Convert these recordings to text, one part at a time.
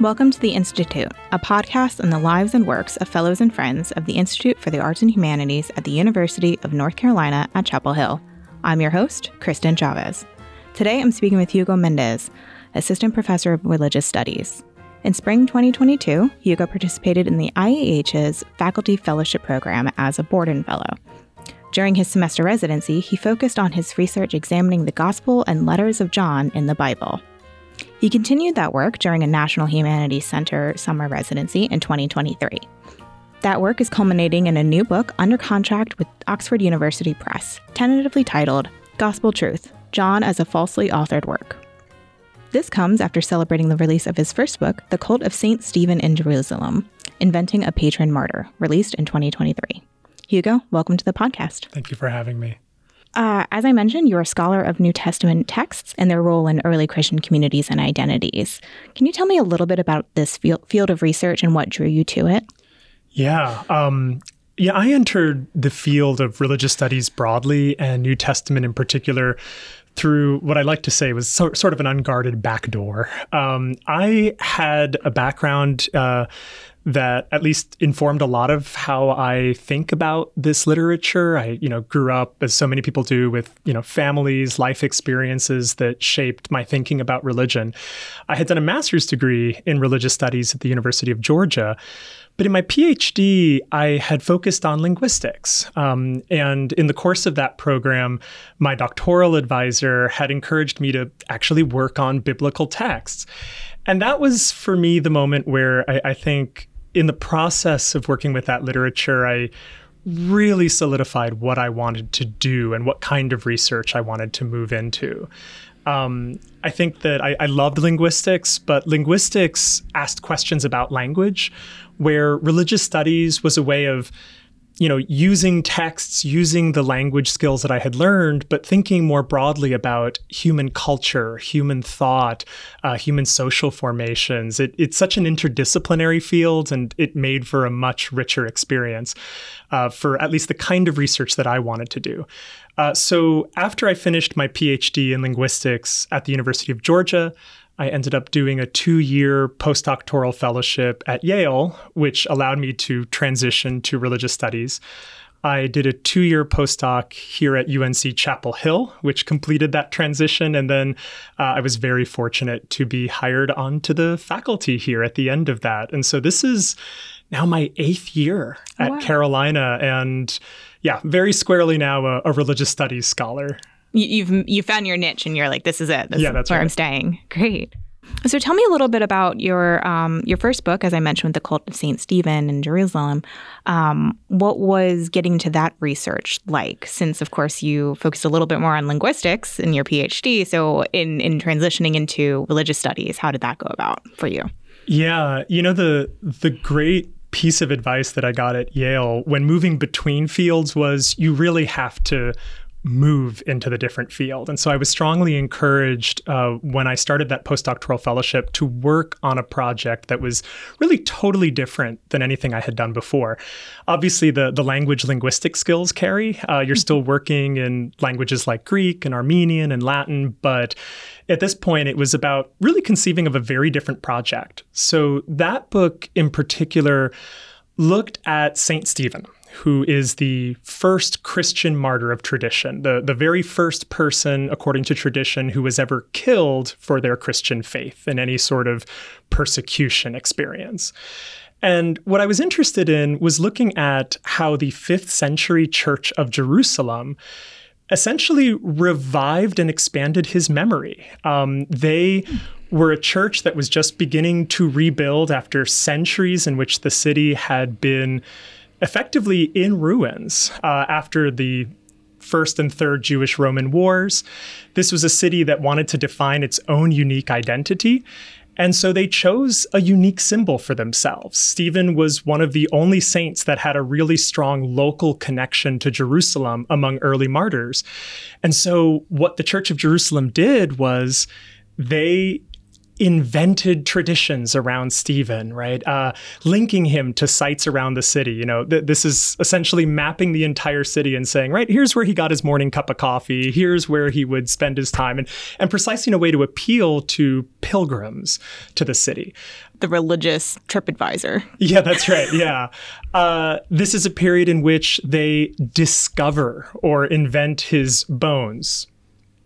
Welcome to The Institute, a podcast on the lives and works of fellows and friends of the Institute for the Arts and Humanities at the University of North Carolina at Chapel Hill. I'm your host, Kristen Chavez. Today I'm speaking with Hugo Mendez, Assistant Professor of Religious Studies. In spring 2022, Hugo participated in the IAH's Faculty Fellowship Program as a Borden Fellow. During his semester residency, he focused on his research examining the Gospel and letters of John in the Bible. He continued that work during a National Humanities Center summer residency in 2023. That work is culminating in a new book under contract with Oxford University Press, tentatively titled Gospel Truth John as a Falsely Authored Work. This comes after celebrating the release of his first book, The Cult of St. Stephen in Jerusalem Inventing a Patron Martyr, released in 2023. Hugo, welcome to the podcast. Thank you for having me. Uh, as I mentioned, you're a scholar of New Testament texts and their role in early Christian communities and identities. Can you tell me a little bit about this field, field of research and what drew you to it? Yeah. Um, yeah, I entered the field of religious studies broadly and New Testament in particular through what I like to say was so, sort of an unguarded backdoor. Um, I had a background uh, that at least informed a lot of how I think about this literature. I, you know, grew up as so many people do with, you know, families, life experiences that shaped my thinking about religion. I had done a master's degree in religious studies at the University of Georgia. But in my PhD, I had focused on linguistics. Um, and in the course of that program, my doctoral advisor had encouraged me to actually work on biblical texts. And that was for me the moment where I, I think in the process of working with that literature, I really solidified what I wanted to do and what kind of research I wanted to move into. Um, I think that I, I loved linguistics, but linguistics asked questions about language, where religious studies was a way of you know, using texts, using the language skills that I had learned, but thinking more broadly about human culture, human thought, uh, human social formations. It, it's such an interdisciplinary field, and it made for a much richer experience uh, for at least the kind of research that I wanted to do. Uh, so after I finished my PhD in linguistics at the University of Georgia, I ended up doing a two year postdoctoral fellowship at Yale, which allowed me to transition to religious studies. I did a two year postdoc here at UNC Chapel Hill, which completed that transition. And then uh, I was very fortunate to be hired onto the faculty here at the end of that. And so this is now my eighth year at wow. Carolina. And yeah, very squarely now a, a religious studies scholar you, have you found your niche and you're like, this is it. This yeah, that's where right. I'm staying. Great. So tell me a little bit about your um, your first book, as I mentioned, with the cult of Saint Stephen in Jerusalem. Um, what was getting to that research like? Since, of course, you focused a little bit more on linguistics in your PhD. So, in in transitioning into religious studies, how did that go about for you? Yeah, you know the the great piece of advice that I got at Yale when moving between fields was you really have to move into the different field. And so I was strongly encouraged uh, when I started that postdoctoral fellowship to work on a project that was really totally different than anything I had done before. Obviously, the, the language linguistic skills carry. Uh, you're still working in languages like Greek and Armenian and Latin, but at this point, it was about really conceiving of a very different project. So that book in particular looked at St. Stephen who is the first Christian martyr of tradition, the, the very first person, according to tradition, who was ever killed for their Christian faith in any sort of persecution experience. And what I was interested in was looking at how the fifth century church of Jerusalem essentially revived and expanded his memory. Um, they were a church that was just beginning to rebuild after centuries in which the city had been effectively in ruins uh, after the First and Third Jewish Roman Wars. This was a city that wanted to define its own unique identity. And so they chose a unique symbol for themselves. Stephen was one of the only saints that had a really strong local connection to Jerusalem among early martyrs. And so what the Church of Jerusalem did was they invented traditions around Stephen, right? Uh, linking him to sites around the city. You know, th- this is essentially mapping the entire city and saying, right, here's where he got his morning cup of coffee. Here's where he would spend his time, and and precisely in a way to appeal to pilgrims to the city. The religious TripAdvisor. Yeah, that's right. Yeah. Uh, this is a period in which they discover or invent his bones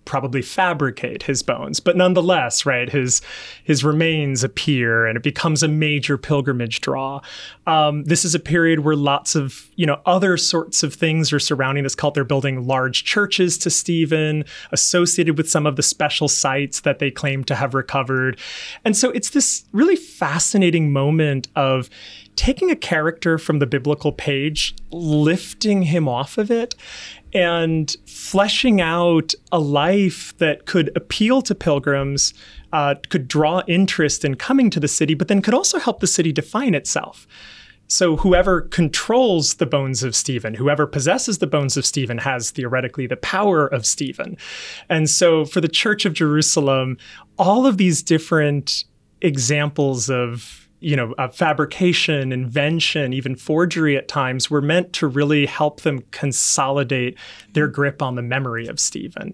probably fabricate his bones but nonetheless right his his remains appear and it becomes a major pilgrimage draw. Um, this is a period where lots of you know other sorts of things are surrounding this cult. They're building large churches to stephen associated with some of the special sites that they claim to have recovered. And so it's this really fascinating moment of taking a character from the biblical page, lifting him off of it, and fleshing out a life that could appeal to pilgrims, uh, could draw interest in coming to the city, but then could also help the city define itself. So, whoever controls the bones of Stephen, whoever possesses the bones of Stephen, has theoretically the power of Stephen. And so, for the Church of Jerusalem, all of these different examples of you know, uh, fabrication, invention, even forgery at times were meant to really help them consolidate their grip on the memory of Stephen.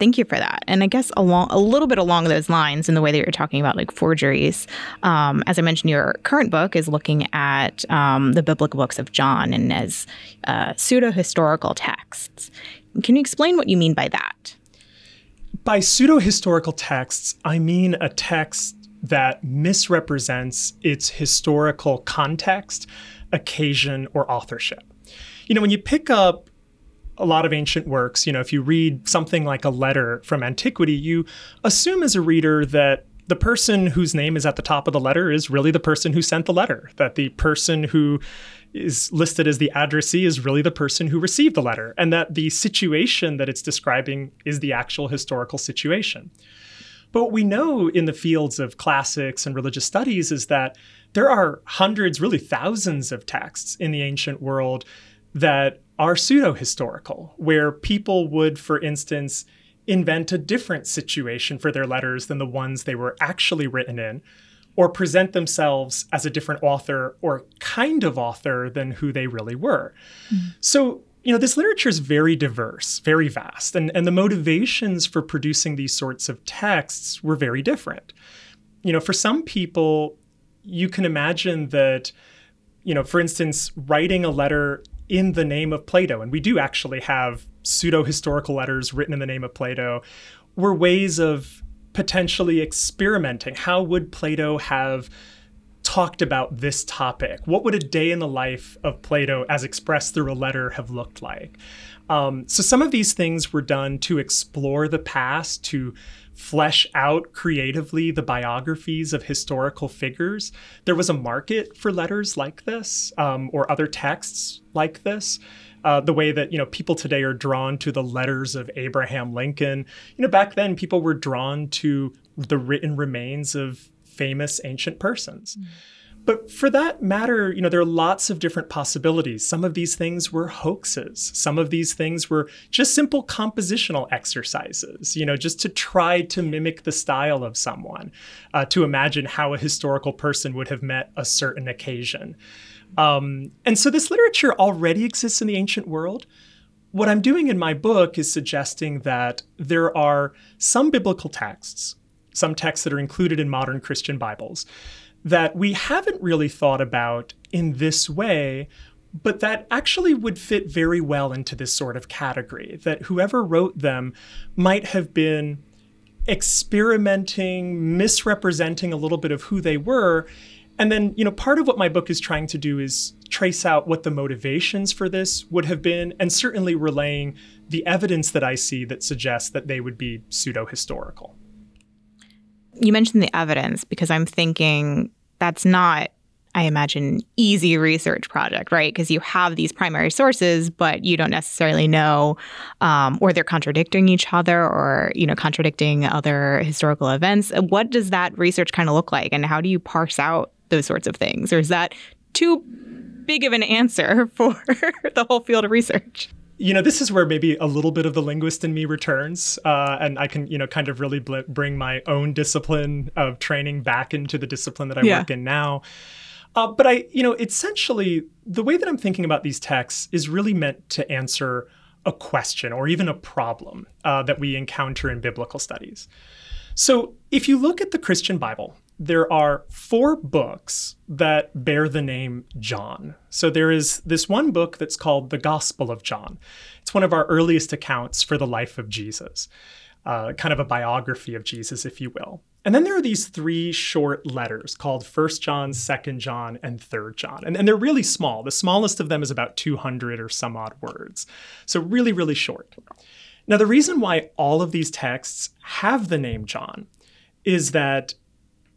Thank you for that. And I guess along a little bit along those lines, in the way that you're talking about like forgeries, um, as I mentioned, your current book is looking at um, the biblical books of John and as uh, pseudo historical texts. Can you explain what you mean by that? By pseudo historical texts, I mean a text that misrepresents its historical context, occasion, or authorship. You know, when you pick up a lot of ancient works, you know, if you read something like a letter from antiquity, you assume as a reader that the person whose name is at the top of the letter is really the person who sent the letter, that the person who is listed as the addressee is really the person who received the letter, and that the situation that it's describing is the actual historical situation. But what we know in the fields of classics and religious studies is that there are hundreds, really thousands of texts in the ancient world that are pseudo historical, where people would, for instance, invent a different situation for their letters than the ones they were actually written in, or present themselves as a different author or kind of author than who they really were. Mm-hmm. So you know, this literature is very diverse, very vast, and, and the motivations for producing these sorts of texts were very different. You know, for some people, you can imagine that, you know, for instance, writing a letter in the name of Plato, and we do actually have pseudo historical letters written in the name of Plato, were ways of potentially experimenting. How would Plato have talked about this topic? What would a day in the life of Plato, as expressed through a letter, have looked like? Um, so, some of these things were done to explore the past, to flesh out creatively the biographies of historical figures. There was a market for letters like this um, or other texts like this. Uh, the way that you know people today are drawn to the letters of Abraham Lincoln. You know, back then people were drawn to the written remains of famous ancient persons. Mm. But for that matter, you know, there are lots of different possibilities. Some of these things were hoaxes. Some of these things were just simple compositional exercises, you know, just to try to mimic the style of someone, uh, to imagine how a historical person would have met a certain occasion. Um, and so this literature already exists in the ancient world. What I'm doing in my book is suggesting that there are some biblical texts some texts that are included in modern Christian Bibles that we haven't really thought about in this way, but that actually would fit very well into this sort of category. That whoever wrote them might have been experimenting, misrepresenting a little bit of who they were. And then, you know, part of what my book is trying to do is trace out what the motivations for this would have been, and certainly relaying the evidence that I see that suggests that they would be pseudo historical you mentioned the evidence because I'm thinking that's not I imagine easy research project, right? Because you have these primary sources, but you don't necessarily know, um, or they're contradicting each other, or you know, contradicting other historical events. What does that research kind of look like, and how do you parse out those sorts of things, or is that too big of an answer for the whole field of research? You know, this is where maybe a little bit of the linguist in me returns, uh, and I can, you know, kind of really bl- bring my own discipline of training back into the discipline that I yeah. work in now. Uh, but I, you know, essentially, the way that I'm thinking about these texts is really meant to answer a question or even a problem uh, that we encounter in biblical studies. So, if you look at the Christian Bible, there are four books that bear the name John. So there is this one book that's called the Gospel of John. It's one of our earliest accounts for the life of Jesus, uh, kind of a biography of Jesus, if you will. And then there are these three short letters called First John, Second John, and Third John. And, and they're really small. The smallest of them is about 200 or some odd words. So really, really short. Now, the reason why all of these texts have the name John is that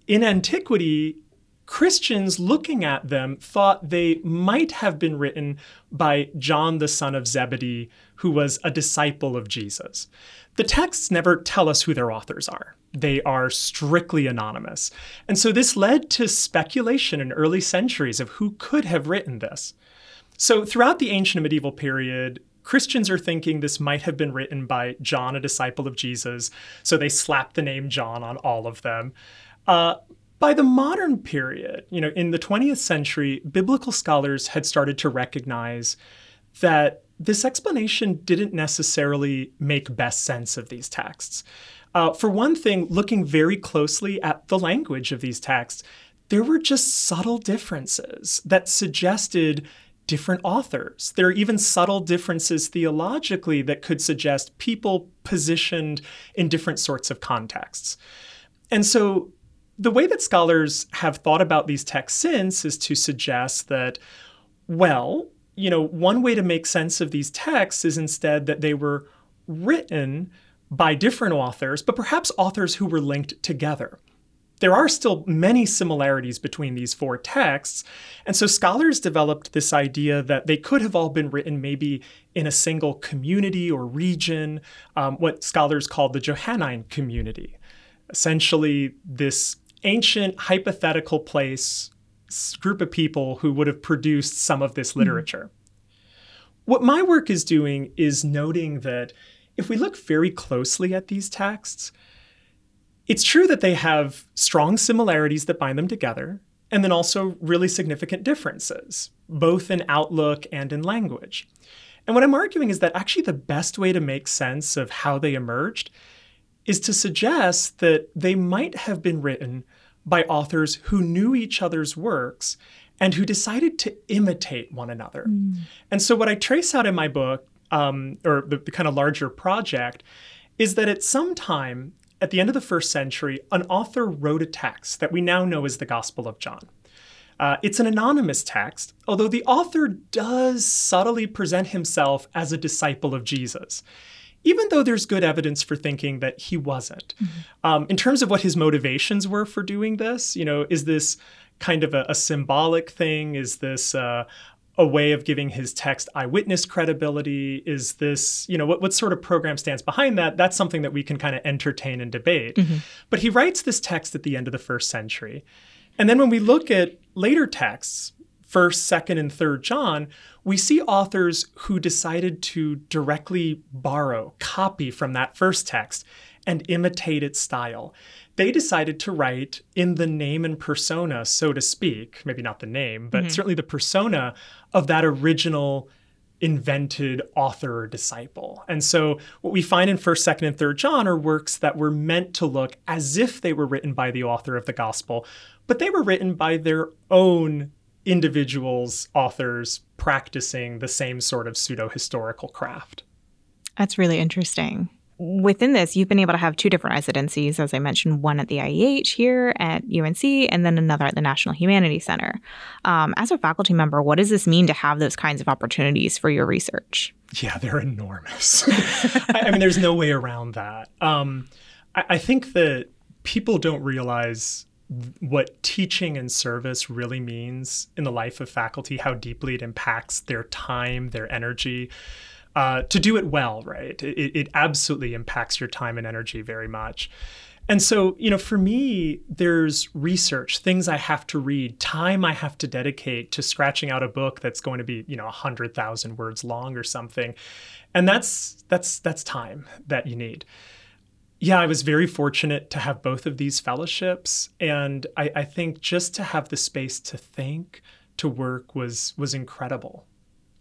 in antiquity, Christians looking at them thought they might have been written by John the son of Zebedee, who was a disciple of Jesus. The texts never tell us who their authors are. They are strictly anonymous. And so this led to speculation in early centuries of who could have written this. So throughout the ancient and medieval period, Christians are thinking this might have been written by John, a disciple of Jesus. So they slapped the name John on all of them. Uh, by the modern period, you know, in the 20th century, biblical scholars had started to recognize that this explanation didn't necessarily make best sense of these texts. Uh, for one thing, looking very closely at the language of these texts, there were just subtle differences that suggested different authors. There are even subtle differences theologically that could suggest people positioned in different sorts of contexts. And so the way that scholars have thought about these texts since is to suggest that, well, you know, one way to make sense of these texts is instead that they were written by different authors, but perhaps authors who were linked together. There are still many similarities between these four texts, and so scholars developed this idea that they could have all been written maybe in a single community or region, um, what scholars call the Johannine community. Essentially, this ancient hypothetical place group of people who would have produced some of this hmm. literature. Mm. What my work is doing is noting that if we look very closely at these texts, it's true that they have strong similarities that bind them together, and then also really significant differences, both in outlook and in language. And what I'm arguing is that actually the best way to make sense of how they emerged is to suggest that they might have been written by authors who knew each other's works and who decided to imitate one another. Mm. And so, what I trace out in my book, um, or the, the kind of larger project, is that at some time at the end of the first century, an author wrote a text that we now know as the Gospel of John. Uh, it's an anonymous text, although the author does subtly present himself as a disciple of Jesus even though there's good evidence for thinking that he wasn't. Mm-hmm. Um, in terms of what his motivations were for doing this, you know, is this kind of a, a symbolic thing? Is this uh, a way of giving his text eyewitness credibility? Is this, you know, what, what sort of program stands behind that? That's something that we can kind of entertain and debate. Mm-hmm. But he writes this text at the end of the first century. And then when we look at later texts, first, second, and third John, we see authors who decided to directly borrow, copy from that first text and imitate its style. They decided to write in the name and persona, so to speak, maybe not the name, but mm-hmm. certainly the persona of that original invented author or disciple. And so what we find in 1st, 2nd, and 3rd John are works that were meant to look as if they were written by the author of the gospel, but they were written by their own individuals, authors practicing the same sort of pseudo historical craft. That's really interesting. Within this, you've been able to have two different residencies, as I mentioned, one at the IAH here at UNC, and then another at the National Humanities Center. Um, as a faculty member, what does this mean to have those kinds of opportunities for your research? Yeah, they're enormous. I, I, mean, there's no way around that. Um, I, I think that people don't realize what teaching and service really means in the life of faculty, how deeply it impacts their time, their energy. Uh, to do it well, right? It, it absolutely impacts your time and energy very much. And so, you know, for me, there's research, things I have to read, time I have to dedicate to scratching out a book that's going to be, you know, 100,000 words long or something. And that's that's that's time that you need. Yeah, I was very fortunate to have both of these fellowships. And I, I think just to have the space to think, to work was was incredible.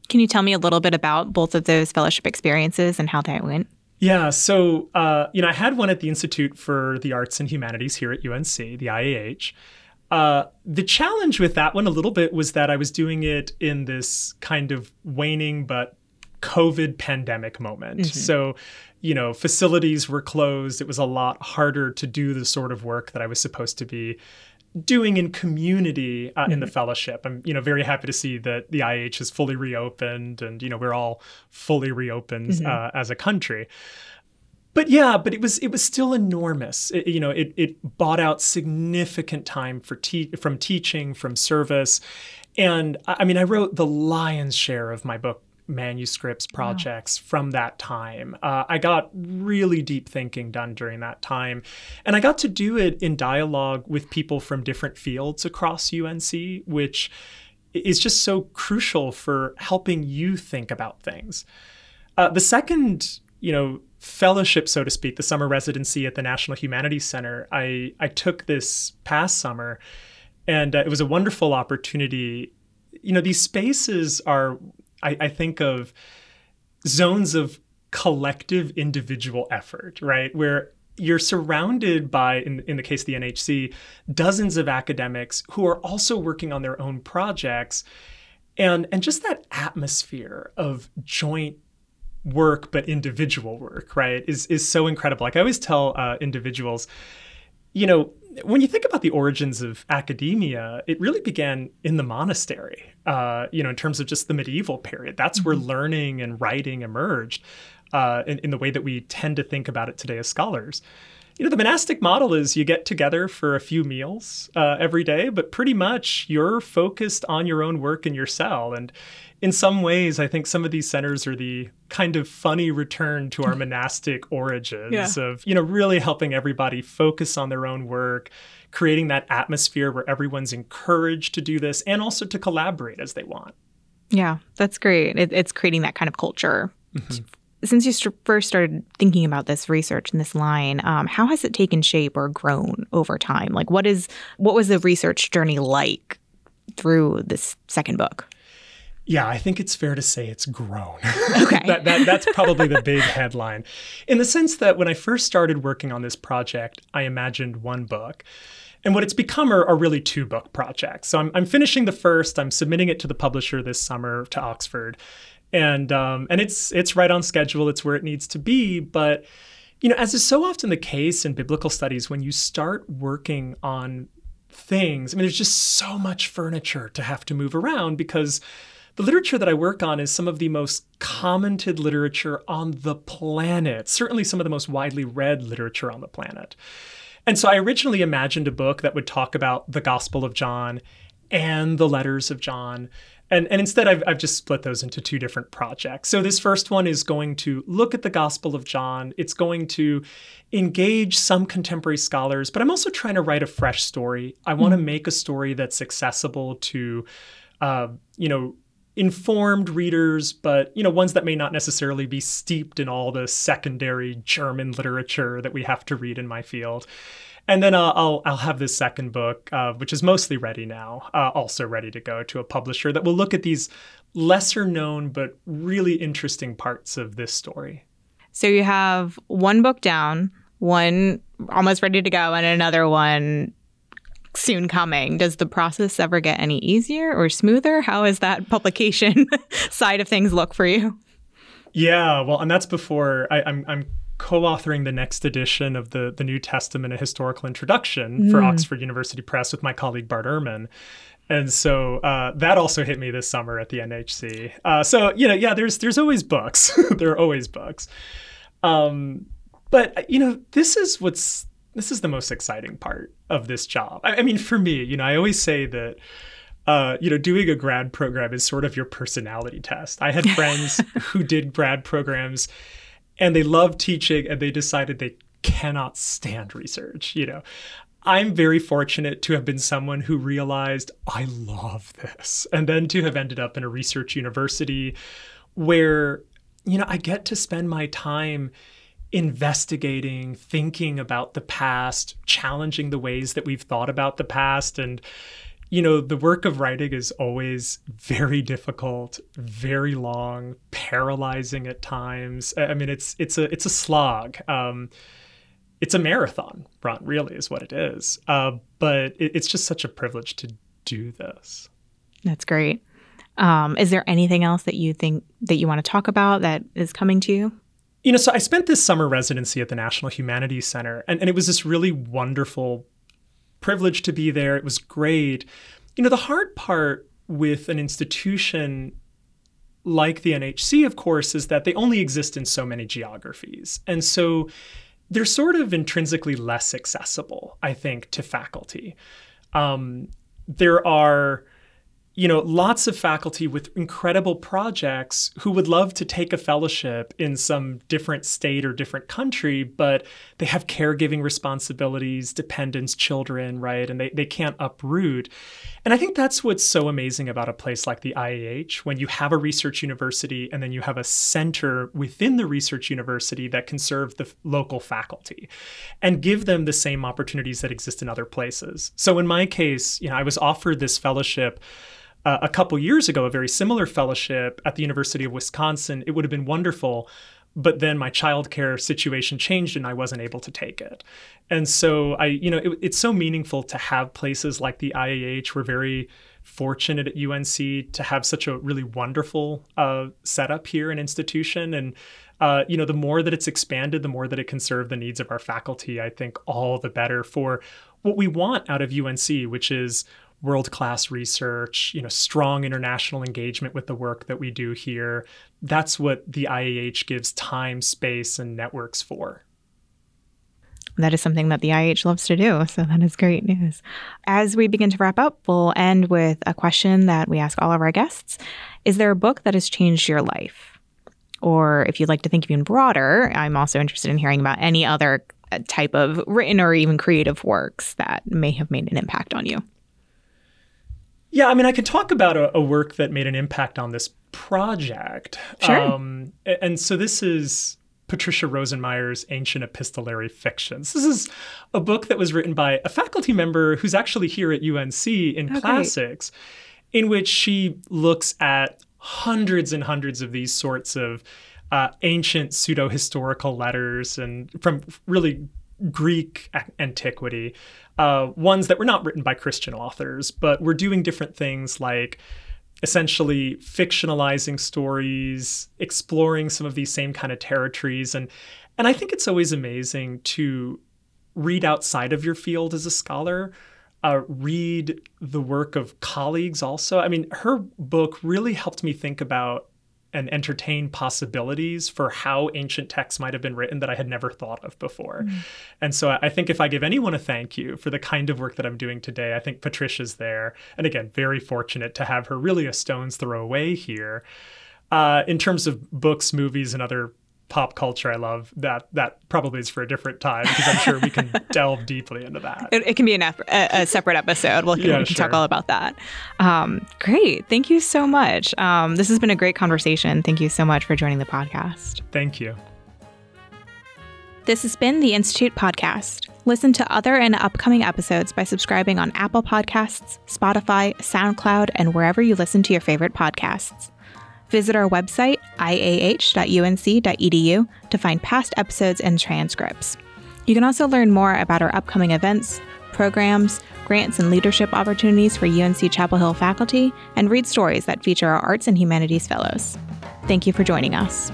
Can you tell me a little bit about both of those fellowship experiences and how that went? Yeah, so uh, you know, I had one at the Institute for the Arts and Humanities here at UNC, the IAH. Uh, the challenge with that one a little bit was that I was doing it in this kind of waning but COVID pandemic moment. Mm-hmm. So, you know, facilities were closed. It was a lot harder to do the sort of work that I was supposed to be doing in community uh, mm-hmm. in the mm-hmm. fellowship. I'm, you know, very happy to see that the IAH is fully reopened, and you know, we're all fully reopened mm-hmm. uh, as a country. But yeah, but it was it was still enormous. It, you know, it it bought out significant time for te- from teaching, from service, and I mean, I wrote the lion's share of my book manuscripts, projects wow. from that time. Uh, I got really deep thinking done during that time. And I got to do it in dialogue with people from different fields across UNC, which is just so crucial for helping you think about things. Uh, the second, you know, fellowship, so to speak, the summer residency at the National Humanities Center, I, I took this past summer. And uh, it was a wonderful opportunity. You know, these spaces are I, I think of zones of collective individual effort, right? Where you're surrounded by, in, in the case of the NHC, dozens of academics who are also working on their own projects. And, and just that atmosphere of joint work but individual work right is is so incredible like i always tell uh, individuals you know when you think about the origins of academia, it really began in the monastery. Uh, you know, in terms of just the medieval period, that's mm-hmm. where learning and writing emerged uh, in, in the way that we tend to think about it today as scholars you know, the monastic model is you get together for a few meals uh, every day, but pretty much you're focused on your own work in your cell. And in some ways, I think some of these centers are the kind of funny return to our monastic origins yeah. of, you know, really helping everybody focus on their own work, creating that atmosphere where everyone's encouraged to do this and also to collaborate as they want. Yeah, that's great. It, it's creating that kind of culture mm-hmm since you st- first started thinking about this research and this line, um, how has it taken shape or grown over time? Like, what is what was the research journey like through this second book? Yeah, I think it's fair to say it's grown. Okay. that, that, that's probably the big headline. In the sense that when I first started working on this project, I imagined one book. And what it's become are, are really two book projects. So I'm, I'm finishing the first, I'm submitting it to the publisher this summer to Oxford and um, and it's it's right on schedule. It's where it needs to be. But you know, as is so often the case in biblical studies, when you start working on things, I mean, there's just so much furniture to have to move around because the literature that I work on is some of the most commented literature on the planet, certainly some of the most widely read literature on the planet. And so I originally imagined a book that would talk about the Gospel of John and the letters of John and, and instead, I've, I've just split those into two different projects. So, this first one is going to look at the Gospel of John. It's going to engage some contemporary scholars, but I'm also trying to write a fresh story. I want to mm-hmm. make a story that's accessible to, uh, you know, informed readers, but you know, ones that may not necessarily be steeped in all the secondary German literature that we have to read in my field. And then uh, I'll I'll have this second book, uh, which is mostly ready now, uh, also ready to go to a publisher that will look at these lesser known but really interesting parts of this story. So you have one book down, one almost ready to go, and another one soon coming. Does the process ever get any easier or smoother? How is that publication side of things look for you? Yeah, well, and that's before I, I'm I'm co-authoring the next edition of the the New Testament: A Historical Introduction mm. for Oxford University Press with my colleague Bart Ehrman. And so uh, that also hit me this summer at the NHC. Uh, so you know, yeah, there's there's always books. there are always books. Um, but you know, this is what's this is the most exciting part of this job. I, I mean, for me, you know, I always say that. Uh, you know, doing a grad program is sort of your personality test. I had friends who did grad programs and they loved teaching and they decided they cannot stand research, you know. I'm very fortunate to have been someone who realized I love this and then to have ended up in a research university where you know, I get to spend my time investigating, thinking about the past, challenging the ways that we've thought about the past and you know, the work of writing is always very difficult, very long, paralyzing at times. I mean, it's it's a it's a slog. Um, it's a marathon run, really, is what it is. Uh, but it, it's just such a privilege to do this. That's great. Um, is there anything else that you think that you want to talk about that is coming to you? You know, so I spent this summer residency at the National Humanities Center, and, and it was this really wonderful privilege to be there. It was great. You know, the hard part with an institution like the NHC, of course, is that they only exist in so many geographies. And so they're sort of intrinsically less accessible, I think, to faculty. Um, there are you know, lots of faculty with incredible projects who would love to take a fellowship in some different state or different country, but they have caregiving responsibilities, dependents, children, right? And they, they can't uproot. And I think that's what's so amazing about a place like the IAH when you have a research university and then you have a center within the research university that can serve the local faculty and give them the same opportunities that exist in other places. So in my case, you know, I was offered this fellowship uh, a couple years ago, a very similar fellowship at the University of Wisconsin. It would have been wonderful, but then my childcare situation changed and I wasn't able to take it. And so I, you know, it, it's so meaningful to have places like the IAH. We're very fortunate at UNC to have such a really wonderful uh, setup here and institution. And uh, you know, the more that it's expanded, the more that it can serve the needs of our faculty. I think all the better for what we want out of UNC, which is world class research, you know, strong international engagement with the work that we do here. That's what the IAH gives time, space, and networks for. That is something that the IAH loves to do. So that is great news. As we begin to wrap up, we'll end with a question that we ask all of our guests Is there a book that has changed your life? Or if you'd like to think even broader, I'm also interested in hearing about any other type of written or even creative works that may have made an impact on you. Yeah, I mean, I could talk about a, a work that made an impact on this project. Sure. Um, and so this is Patricia Rosenmeyer's Ancient Epistolary Fictions. This is a book that was written by a faculty member who's actually here at UNC in oh, classics, great. in which she looks at hundreds and hundreds of these sorts of uh, ancient pseudo historical letters and from really Greek antiquity, uh, ones that were not written by Christian authors, but were doing different things like essentially fictionalizing stories, exploring some of these same kind of territories, and and I think it's always amazing to read outside of your field as a scholar. Uh, read the work of colleagues also. I mean, her book really helped me think about and entertain possibilities for how ancient texts might have been written that I had never thought of before. Mm. And so I think if I give anyone a thank you for the kind of work that I'm doing today, I think Patricia's there. And again, very fortunate to have her really a stone's throw away here. Uh, in terms of books, movies, and other pop culture I love, that that probably is for a different time because I'm sure we can delve deeply into that. It, it can be an, a, a, separate episode. We'll, yeah, we can sure. talk all about that. Um, great. Thank you so much. Um, this has been a great conversation. Thank you so much for joining the podcast. Thank you. This has been the Institute Podcast. Listen to other and upcoming episodes by subscribing on Apple Podcasts, Spotify, SoundCloud, and wherever you listen to your favorite podcasts. Visit our website, iah.unc.edu, to find past episodes and transcripts. You can also learn more about our upcoming events, programs, grants, and leadership opportunities for UNC Chapel Hill faculty, and read stories that feature our arts and humanities fellows. Thank you for joining us.